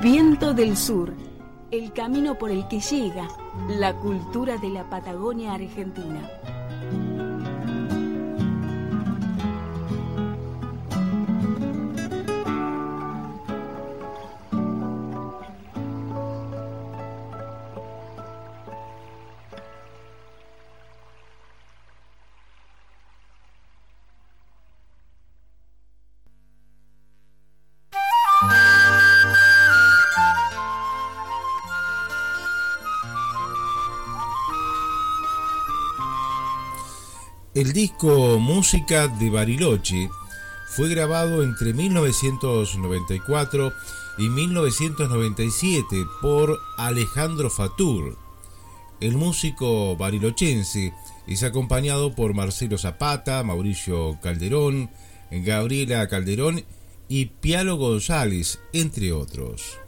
Viento del Sur, el camino por el que llega la cultura de la Patagonia Argentina. El disco Música de Bariloche fue grabado entre 1994 y 1997 por Alejandro Fatur. El músico barilochense es acompañado por Marcelo Zapata, Mauricio Calderón, Gabriela Calderón y Pialo González, entre otros.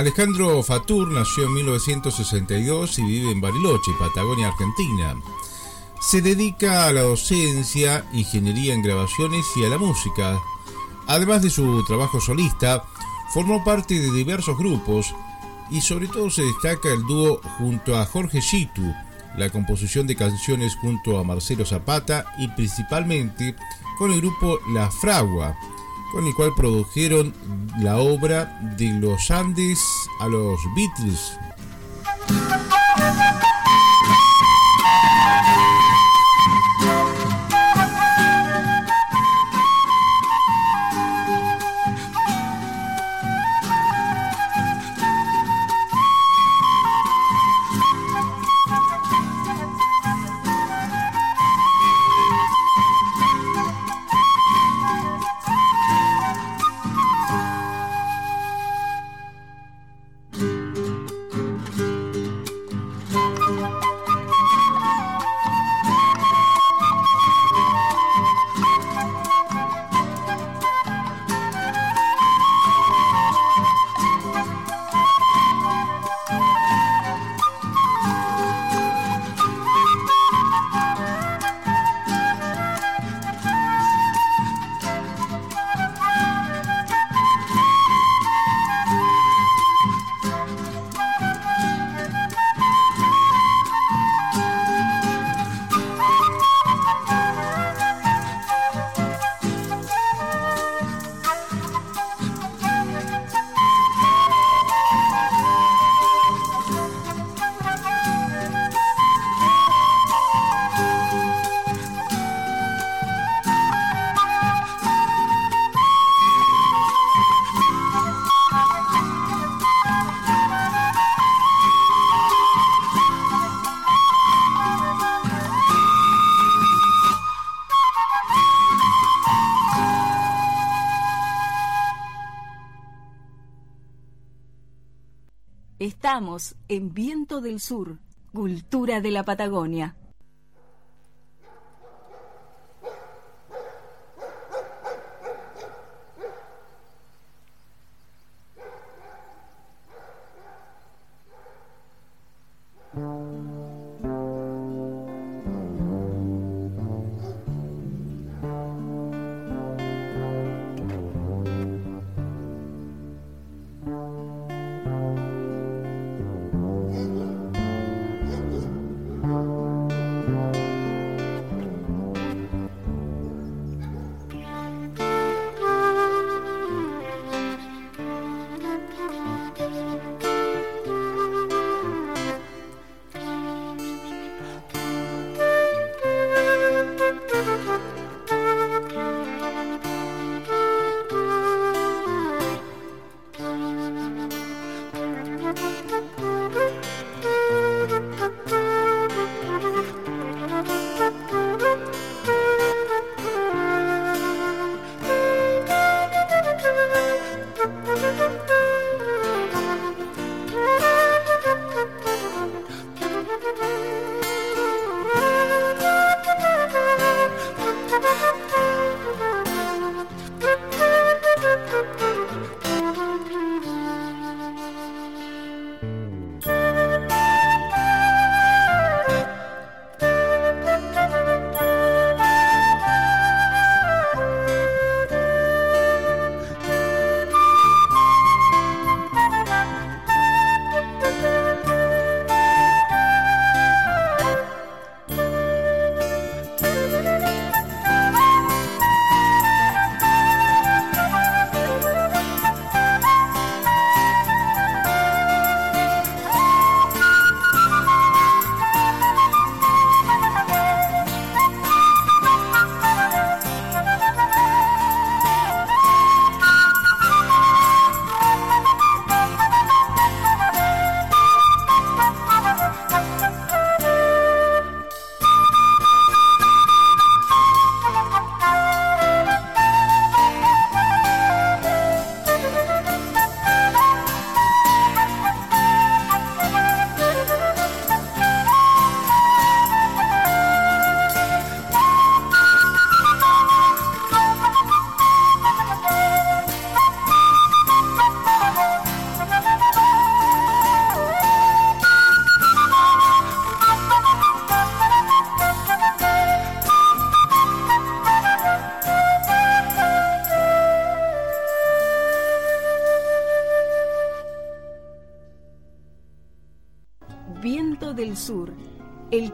Alejandro Fatur nació en 1962 y vive en Bariloche, Patagonia, Argentina. Se dedica a la docencia, ingeniería en grabaciones y a la música. Además de su trabajo solista, formó parte de diversos grupos y sobre todo se destaca el dúo junto a Jorge Chitu, la composición de canciones junto a Marcelo Zapata y principalmente con el grupo La Fragua, con el cual produjeron la obra de los Andes a los Beatles. Estamos en Viento del Sur, Cultura de la Patagonia.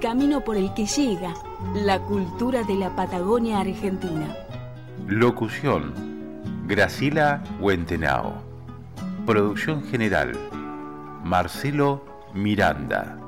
Camino por el que llega la cultura de la Patagonia Argentina. Locución, Gracila Huentenao. Producción general, Marcelo Miranda.